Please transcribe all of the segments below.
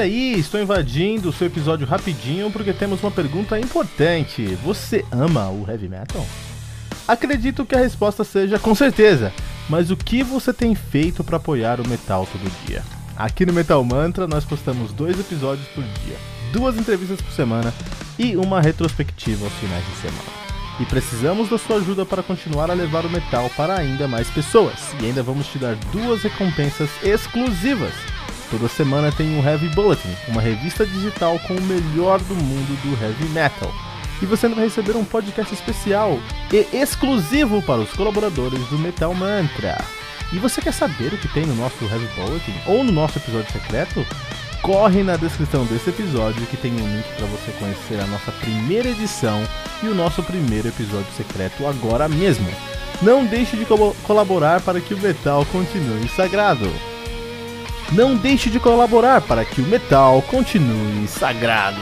Olha aí, estou invadindo o seu episódio rapidinho porque temos uma pergunta importante. Você ama o heavy metal? Acredito que a resposta seja com certeza. Mas o que você tem feito para apoiar o metal todo dia? Aqui no Metal Mantra nós postamos dois episódios por dia, duas entrevistas por semana e uma retrospectiva aos finais de semana. E precisamos da sua ajuda para continuar a levar o metal para ainda mais pessoas. E ainda vamos te dar duas recompensas exclusivas. Toda semana tem o Heavy Bulletin, uma revista digital com o melhor do mundo do heavy metal. E você vai receber um podcast especial e exclusivo para os colaboradores do Metal Mantra. E você quer saber o que tem no nosso Heavy Bulletin ou no nosso episódio secreto? Corre na descrição desse episódio que tem um link para você conhecer a nossa primeira edição e o nosso primeiro episódio secreto agora mesmo. Não deixe de co colaborar para que o metal continue sagrado. Não deixe de colaborar para que o metal continue sagrado.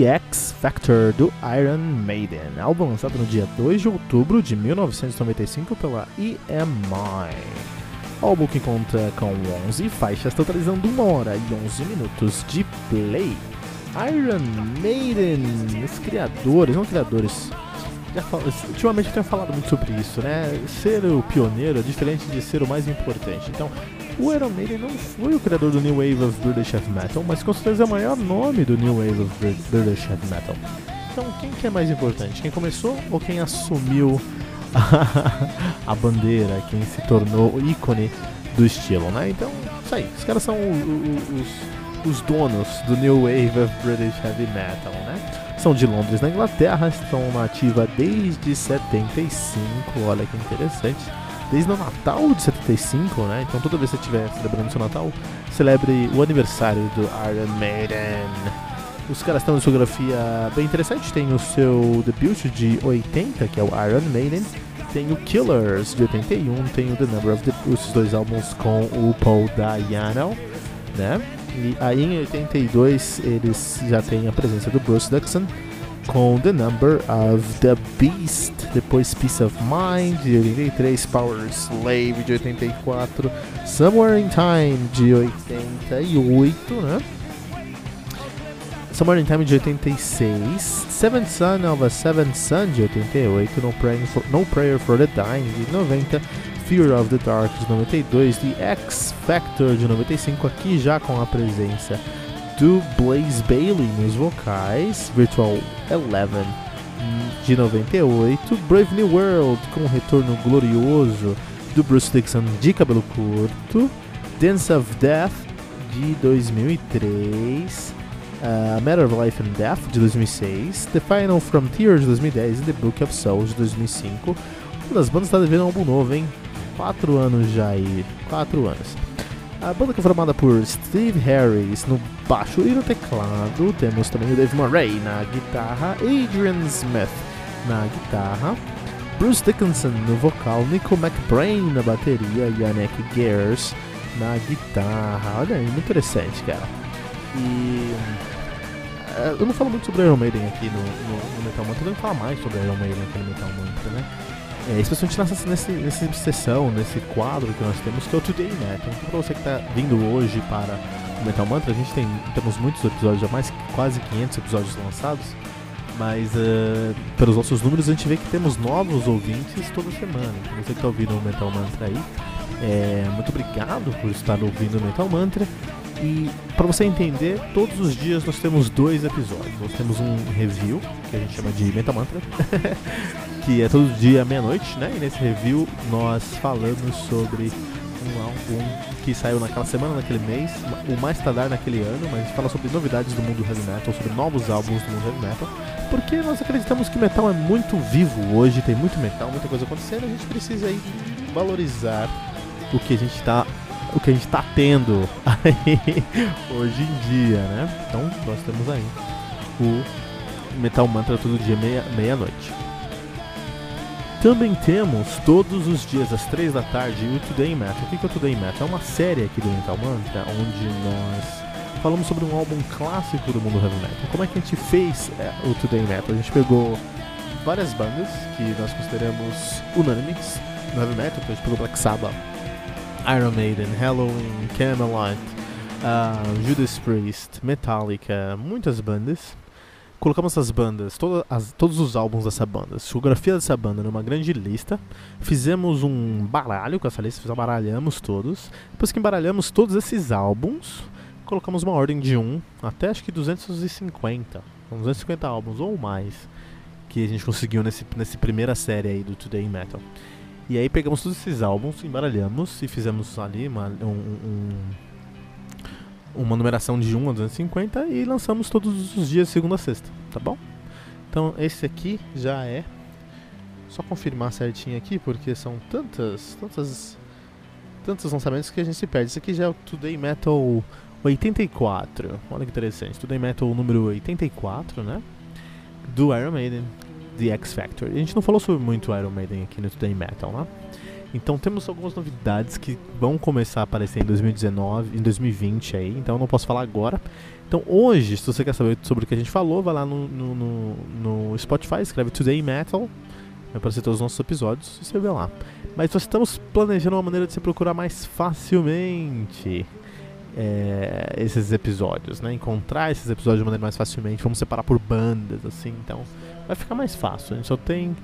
The X Factor do Iron Maiden, álbum lançado no dia 2 de outubro de 1995 pela EMI. Álbum que conta com 11 faixas, totalizando 1 hora e 11 minutos de play. Iron Maiden, os criadores, não criadores, já falo, ultimamente eu tenho falado muito sobre isso, né? Ser o pioneiro é diferente de ser o mais importante. Então, o Iron Maiden não foi o criador do New Wave of British Heavy Metal, mas com certeza é o maior nome do New Wave of British Heavy Metal. Então, quem que é mais importante? Quem começou ou quem assumiu a, bandeira, quem se tornou o ícone do estilo, né? Então, isso aí. Os caras são os, os donos do New Wave of British Heavy Metal, né? São de Londres, na Inglaterra, estão na ativa desde 75, olha que interessante desde o Natal de 75, né? Então toda vez que você estiver celebrando seu Natal, celebre o aniversário do Iron Maiden. Os caras têm uma discografia bem interessante, tem o seu debut de 80, que é o Iron Maiden, tem o Killers de 81, tem o The Number of the dois álbuns com o Paul Dayano, né? E aí em 82 eles já têm a presença do Bruce Dixon com The Number of the Beast, depois Peace of Mind de 83, Power Slave de 84, Somewhere in Time de 88, né? Somewhere in Time de 86, Seventh Son of a Seventh Son de 88, No, Praying for, no Prayer for the Dying de 90, Fear of the Dark de 92, The X Factor de 95, aqui já com a presença do Blaze Bailey nos vocais, Virtual Eleven de 98, Brave New World com o retorno glorioso do Bruce Dixon de cabelo curto, Dance of Death de 2003, uh, Matter of Life and Death de 2006, The Final Frontier de 2010 e The Book of Souls de 2005. Uma das bandas está devendo um álbum novo, hein? Quatro anos já aí, quatro anos. A banda que é formada por Steve Harris no baixo e no teclado, temos também o Dave Murray na guitarra, Adrian Smith na guitarra, Bruce Dickinson no vocal, Nico McBrain na bateria e Yannick Gers na guitarra. Olha aí, muito interessante, cara. E uh, eu não falo muito sobre Iron Maiden aqui no, no, no Metal Mantra, eu que falar mais sobre Iron Maiden aqui no Metal Mantra, né? É, especialmente nessa, nesse, nessa sessão, nesse quadro que nós temos, que é o Today Metal. Então, para você que está vindo hoje para o Metal Mantra, a gente tem temos muitos episódios, já mais quase 500 episódios lançados, mas uh, pelos nossos números a gente vê que temos novos ouvintes toda semana. Então, você que está ouvindo o Metal Mantra aí, é, muito obrigado por estar ouvindo o Metal Mantra. E para você entender, todos os dias nós temos dois episódios. Nós temos um review, que a gente chama de Metal Mantra, que é todo dia meia-noite, né? E nesse review nós falamos sobre um álbum que saiu naquela semana, naquele mês, o mais tardar naquele ano, mas a gente fala sobre novidades do mundo heavy metal, sobre novos álbuns do mundo heavy metal, porque nós acreditamos que metal é muito vivo hoje, tem muito metal, muita coisa acontecendo, a gente precisa aí valorizar o que a gente está o que a gente está tendo hoje em dia, né? Então nós temos aí o Metal Mantra todo dia meia-noite. Meia também temos todos os dias às 3 da tarde o Today Metal. O que é o Today Metal? É uma série aqui do Metal Mantra onde nós falamos sobre um álbum clássico do mundo heavy metal. Como é que a gente fez é, o Today Metal? A gente pegou várias bandas que nós consideramos unânimes no heavy metal, então a gente pegou Black Sabbath, Iron Maiden, Halloween, Camelot, uh, Judas Priest, Metallica, muitas bandas. Colocamos essas bandas, as, todos os álbuns dessa banda, a discografia dessa banda numa grande lista. Fizemos um baralho com essa lista, baralhamos todos. Depois que embaralhamos todos esses álbuns, colocamos uma ordem de 1 até acho que 250. 250 álbuns ou mais que a gente conseguiu nesse, nessa primeira série aí do Today Metal. E aí pegamos todos esses álbuns, embaralhamos e fizemos ali uma, um, um, uma numeração de 1 a 250 e lançamos todos os dias, segunda a sexta, tá bom? Então esse aqui já é. Só confirmar certinho aqui, porque são tantas, tantas, tantos lançamentos que a gente se perde. Esse aqui já é o Today Metal 84. Olha que interessante. Today Metal número 84, né? Do Iron Maiden. The X Factor. A gente não falou sobre muito Iron Maiden aqui no Today Metal, né? Então temos algumas novidades que vão começar a aparecer em 2019, em 2020 aí, então eu não posso falar agora. Então hoje, se você quer saber sobre o que a gente falou, vai lá no, no, no, Spotify, escreve Today Metal, vai aparecer todos os nossos episódios e você vê lá. Mas nós estamos planejando uma maneira de você procurar mais facilmente é, esses episódios, né? Encontrar esses episódios de maneira mais facilmente. Vamos separar por bandas, assim, então vai ficar mais fácil. A gente só tem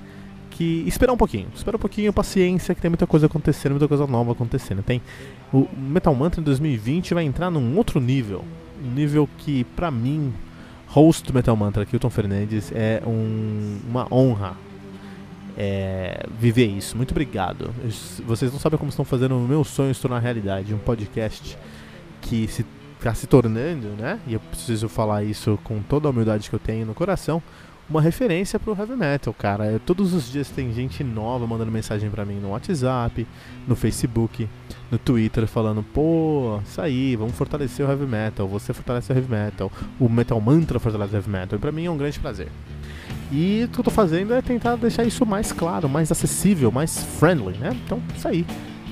que esperar um pouquinho. Espera um pouquinho, paciência, que tem muita coisa acontecendo, muita coisa nova acontecendo. Tem o Metal Mantra em 2020 vai entrar num outro nível, um nível que para mim, host do Metal Mantra, Kilton Fernandes, é um, uma honra é, viver isso. Muito obrigado. Vocês não sabem como estão fazendo o meu sonho se tornar realidade, um podcast que se está se tornando, né? E eu preciso falar isso com toda a humildade que eu tenho no coração uma referência pro heavy metal, cara. Eu, todos os dias tem gente nova mandando mensagem para mim no WhatsApp, no Facebook, no Twitter, falando: pô, isso aí, vamos fortalecer o heavy metal, você fortalece o heavy metal, o Metal Mantra fortalece o heavy metal. E pra mim é um grande prazer. E o que eu tô fazendo é tentar deixar isso mais claro, mais acessível, mais friendly, né? Então, isso aí.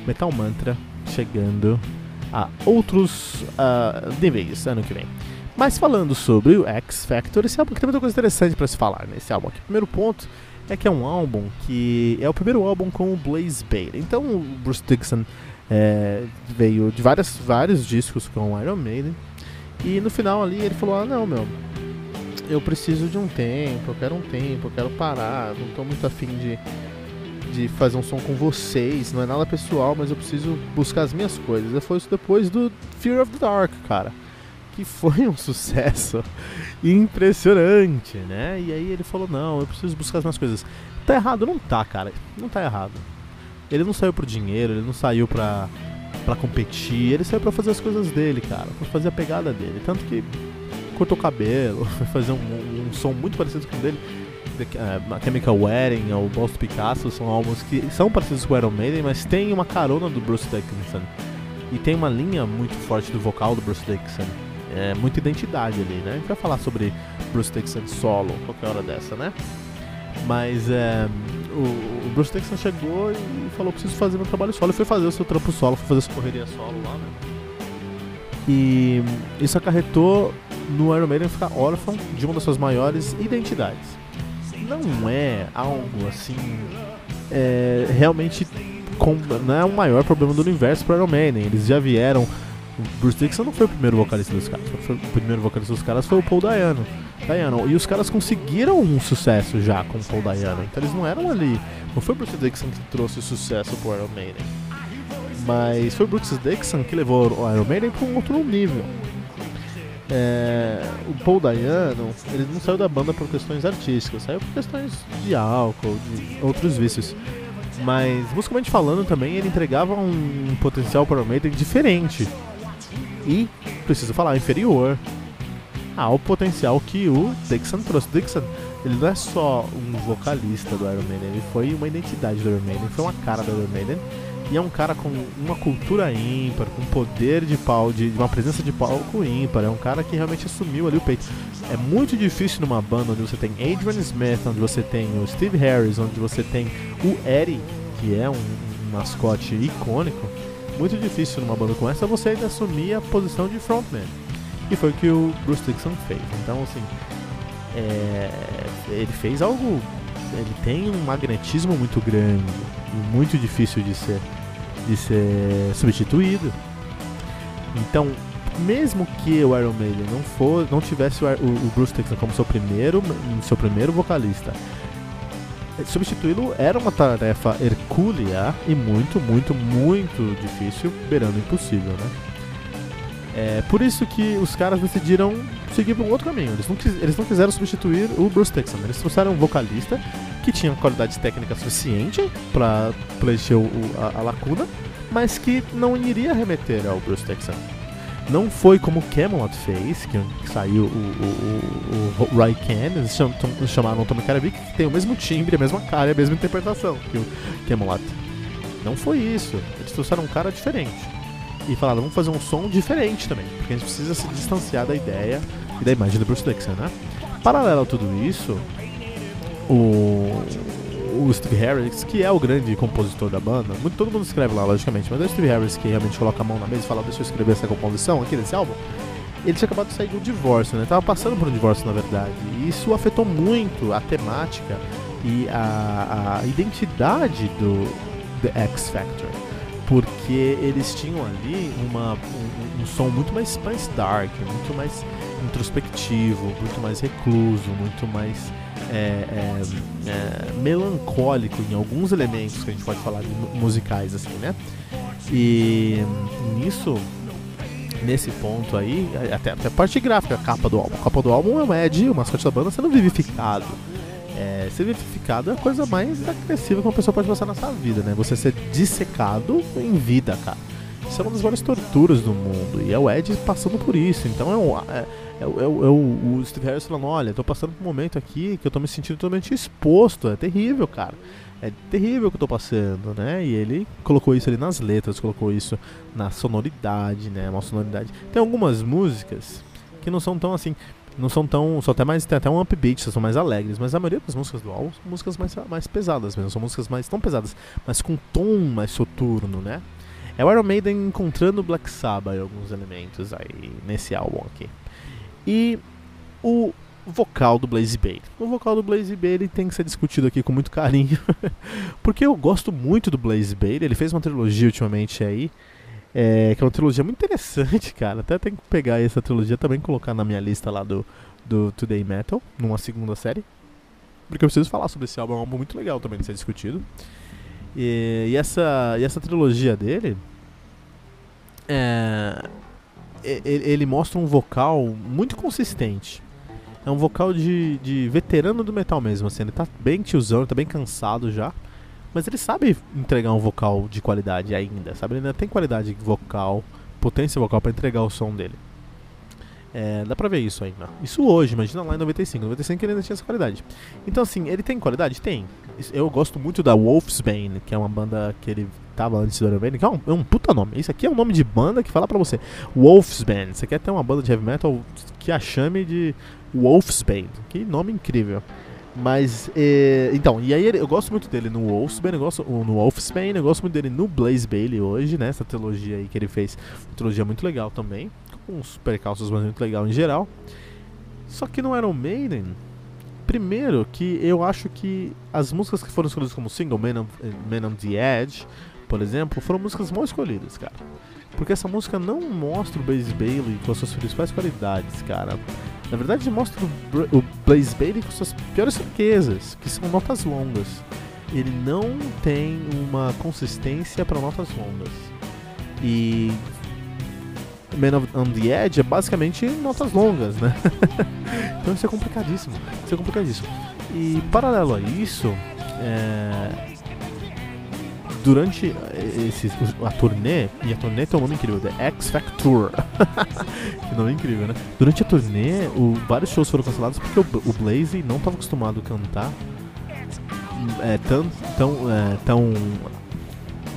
Metal Mantra chegando a outros uh, níveis ano que vem. Mas falando sobre o X Factor, esse álbum que tem muita coisa interessante para se falar nesse álbum aqui. Primeiro ponto é que é um álbum que é o primeiro álbum com o Blaze Bailey. Então o Bruce Dixon é, veio de várias, vários discos com o Iron Maiden. E no final ali ele falou: Ah, não, meu, eu preciso de um tempo, eu quero um tempo, eu quero parar, não tô muito afim de, de fazer um som com vocês, não é nada pessoal, mas eu preciso buscar as minhas coisas. Foi isso depois do Fear of the Dark, cara que foi um sucesso impressionante, né? E aí ele falou: Não, eu preciso buscar as minhas coisas. Tá errado? Não tá, cara. Não tá errado. Ele não saiu por dinheiro, ele não saiu pra, pra competir, ele saiu pra fazer as coisas dele, cara. Pra fazer a pegada dele. Tanto que cortou o cabelo, foi fazer um, um, som muito parecido com o dele. Uh, Chemical Wedding ou Ghost Picasso são álbuns que são parecidos com o Iron Maiden, mas tem uma carona do Bruce Dickinson. E tem uma linha muito forte do vocal do Bruce Dickinson é, muita identidade ali, né? A gente vai falar sobre Bruce Dixon solo qualquer hora dessa, né? Mas é, o, o, Bruce Dixon chegou e falou: preciso fazer meu trabalho solo. E foi fazer o seu trampo solo, foi fazer sua correria solo lá, né? E isso acarretou no Iron Maiden ficar órfão de uma das suas maiores identidades. Não é algo assim é, realmente com, não é o maior problema do universo para Iron Maiden. Eles já vieram. O Bruce Dixon não foi o primeiro vocalista dos caras. Foi, o primeiro vocalista dos caras foi o Paul Dayano. Dayano. E os caras conseguiram um sucesso já com o Paul Dayano. Então eles não eram ali. Não foi o Bruce Dixon que trouxe o sucesso pro Iron Maiden. Mas foi o Bruce Dixon que levou o Iron Maiden para um outro nível. É, o Paul Dayano, ele não saiu da banda por questões artísticas, saiu por questões de álcool, de outros vícios. Mas, musicalmente falando também, ele entregava um potencial para o Maiden diferente. E, preciso falar, inferior ao potencial que o Dixon trouxe. Dixon, ele não é só um vocalista do Iron Maiden, ele foi uma identidade do Iron Maiden, foi uma cara do Iron Maiden e é um cara com uma cultura ímpar, com poder de pau, de, uma presença de palco ímpar. É um cara que realmente assumiu ali o peito. É muito difícil numa banda onde você tem Adrian Smith, onde você tem o Steve Harris, onde você tem o Eddie, que é um, um mascote icônico. Muito difícil numa banda como essa você ainda assumir a posição de frontman. E foi o que o Bruce Dixon fez. Então, assim, é, ele fez algo. Ele tem um magnetismo muito grande e muito difícil de ser de ser substituído. Então, mesmo que o Iron Maiden não for, não tivesse o, o Bruce Dixon como seu primeiro, seu primeiro vocalista, substituí-lo era uma tarefa hercúlea e muito, muito, muito difícil, beirando impossível, né? É por isso que os caras decidiram seguir por um outro caminho. Eles não, eles não quiseram substituir o Bruce Dixon. Eles trouxeram um vocalista que tinha qualidade técnica suficiente para preencher a, a, lacuna, mas que não iria remeter ao Bruce Dixon. Não foi como Camelot fez, que saiu o, o, o, o eles cham, chamaram o Tommy Karavik, que tem o mesmo timbre, a mesma cara a mesma interpretação que o Camelot. Não foi isso. Eles trouxeram um cara diferente. E falaram, vamos fazer um som diferente também, porque a gente precisa se distanciar da ideia e da imagem do Bruce Dixon, né? Paralelo a tudo isso, o, o Steve Harris, que é o grande compositor da banda, muito, todo mundo escreve lá, logicamente, mas é o Steve Harris que realmente coloca a mão na mesa e fala, deixa eu escrever essa composição aqui desse álbum. Ele tinha acabado de sair do divórcio, né? Tava passando por um divórcio, na verdade. E isso afetou muito a temática e a, a identidade do The X Factor porque eles tinham ali uma, um, um, som muito mais, mais dark, muito mais introspectivo, muito mais recluso, muito mais é, é, é, melancólico em alguns elementos que a gente pode falar musicais assim, né? E nisso, nesse ponto aí, até, até a parte gráfica, a capa do álbum. A capa do álbum é o Ed, o mascote da banda, sendo vivificado. É, ser vivificado é a coisa mais agressiva que uma pessoa pode passar na sua vida, né? Você ser dissecado em vida, cara. Isso é uma das maiores torturas do mundo. E é o Ed passando por isso. Então é, um, é, é, é, é o, o Steve Harris falando: olha, tô passando por um momento aqui que eu tô me sentindo totalmente exposto. É terrível, cara. É terrível o que eu tô passando, né? E ele colocou isso ali nas letras, colocou isso na sonoridade, né? Uma sonoridade. Tem algumas músicas que não são tão assim não são tão. São até mais. Tem até um upbeat, são mais alegres, mas a maioria das músicas do álbum são músicas mais, mais pesadas mesmo. São músicas mais tão pesadas, mas com tom mais soturno, né? É o Iron Maiden encontrando o Black Sabbath alguns elementos aí nesse álbum aqui. E o vocal do Blaze Bailey. O vocal do Blaze Bailey tem que ser discutido aqui com muito carinho, porque eu gosto muito do Blaze Bailey. Ele fez uma trilogia ultimamente aí, é, que é uma trilogia muito interessante, cara. Até tem que pegar essa trilogia também colocar na minha lista lá do, do Today Metal, numa segunda série. Porque eu preciso falar sobre esse álbum, é um álbum muito legal também de ser discutido. E, e, essa, e essa trilogia dele. É, ele, ele, mostra um vocal muito consistente. É um vocal de, de veterano do metal mesmo. Assim, ele tá bem tiozão, tá bem cansado já. Mas ele sabe entregar um vocal de qualidade ainda, sabe? Ele ainda tem qualidade vocal, potência vocal para entregar o som dele. É, dá pra ver isso ainda. Isso hoje, imagina lá em 95. 95 ele ainda tinha essa qualidade. Então, assim, ele tem qualidade? Tem. Eu gosto muito da Wolfsbane, que é uma banda que ele tava antes do Iron Maiden, que é um, é um puta nome. Isso aqui é um nome de banda que fala pra você. Wolfsbane. Você quer ter uma banda de heavy metal que a chame de Wolfsbane. Que nome incrível. Mas, é, então, e aí eu gosto muito dele no Wolfsbane, eu gosto, no Wolfsbane, eu gosto muito dele no Blaze Bailey hoje, né? Essa trilogia aí que ele fez, uma trilogia muito legal também com uns percalços, mas muito legal em geral. Só que no Iron Maiden, Primeiro, que eu acho que as músicas que foram escolhidas como single, Man on, Man on the Edge, por exemplo, foram músicas mal escolhidas, cara. Porque essa música não mostra o Blaze Bailey com as suas principais qualidades, cara. Na verdade, mostra o Blaze Bailey com suas piores fraquezas, que são notas longas. Ele não tem uma consistência para notas longas. E Man on the Edge é basicamente notas longas, né? então isso é complicadíssimo. Isso é complicadíssimo. E paralelo a isso, é... durante esse, a turnê, e a turnê tem um nome incrível, The X Factor. que nome incrível, né? Durante a turnê, o, vários shows foram cancelados porque o, o Blaze não estava acostumado a cantar é, tão, tão, é, tão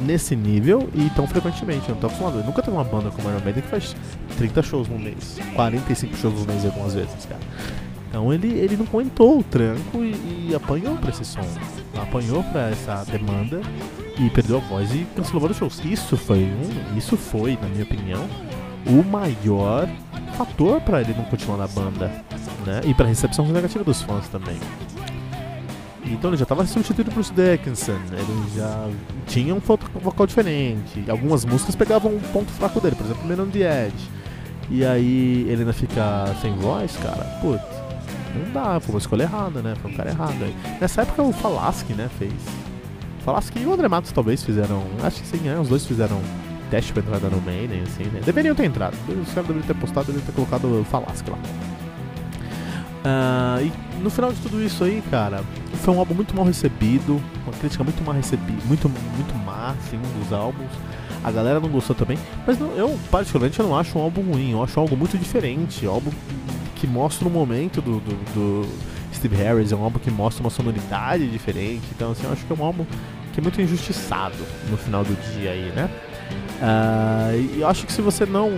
nesse nível e tão frequentemente. Eu não tô acostumado. Eu nunca teve uma banda como Iron Maiden que faz 30 shows no mês, 45 shows no mês algumas vezes, cara. Então ele, ele não aguentou o tranco e, e apanhou pra esse som. Apanhou pra essa demanda e perdeu a voz e cancelou vários shows. Isso foi um, isso foi, na minha opinião, o maior fator para ele não continuar na banda, né? E para recepção negativa dos fãs também. Então ele já estava substituído por Dickinson, ele já tinha um vocal diferente. Algumas músicas pegavam um ponto fraco dele, por exemplo, Man on the Edge. E aí ele ainda fica sem voz, cara, putz, não dá, foi uma escolha errada, né? Foi um cara errado aí. Nessa época o Falaschi, né, fez. Falaschi e o André Matos talvez fizeram. Acho que sim, né? Os dois fizeram teste pra entrada no Maiden, assim, né? Deveriam ter entrado. Os caras deveriam ter postado, deveriam ter colocado o Falaschi lá. Uh, e no final de tudo isso aí, cara, foi um álbum muito mal recebido, uma crítica muito mal recebida, muito, muito má, assim, dos álbuns. A galera não gostou também, mas não, eu, particularmente, eu não acho um álbum ruim, eu acho um álbum muito diferente, um álbum que mostra o momento do, do, do Steve Harris, é um álbum que mostra uma sonoridade diferente, então, assim, eu acho que é um álbum que é muito injustiçado no final do dia aí, né? Uh, e eu acho que se você não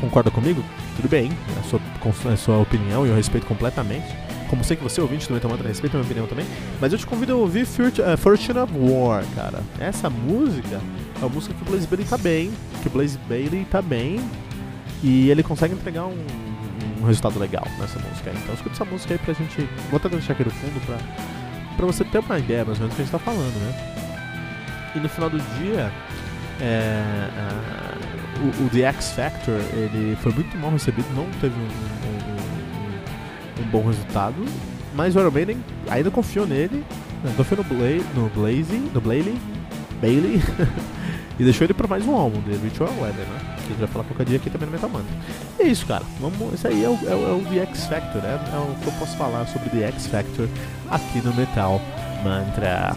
concorda comigo, tudo bem, é a sua, a sua opinião e eu respeito completamente. Como sei que você, ouvinte do Metal Mantra, respeita a minha opinião também. Mas eu te convido a ouvir uh, Fortune of War, cara. Essa música é uma música que o Blaze Bailey tá bem. Que o Blaze Bailey tá bem. E ele consegue entregar um, um resultado legal nessa música. Então escuta essa música aí pra gente. Vou até deixar aqui no fundo pra, pra você ter uma ideia mais ou menos do que a gente tá falando, né? E no final do dia, é, uh, o, o, The X Factor ele foi muito mal recebido, não teve um, um, um, um bom resultado, mas o Iron Maiden ainda confiou nele, né, confiou no, Bla no Blaze, no Bailey, Bailey e deixou ele para mais um álbum, The Ritual Weather, né? Que a gente vai falar qualquer dia aqui também no Metal Mantra. E é isso, cara. Vamos, esse aí é o, é, é o The X Factor, né? É o que eu posso falar sobre The X Factor aqui no Metal Mantra.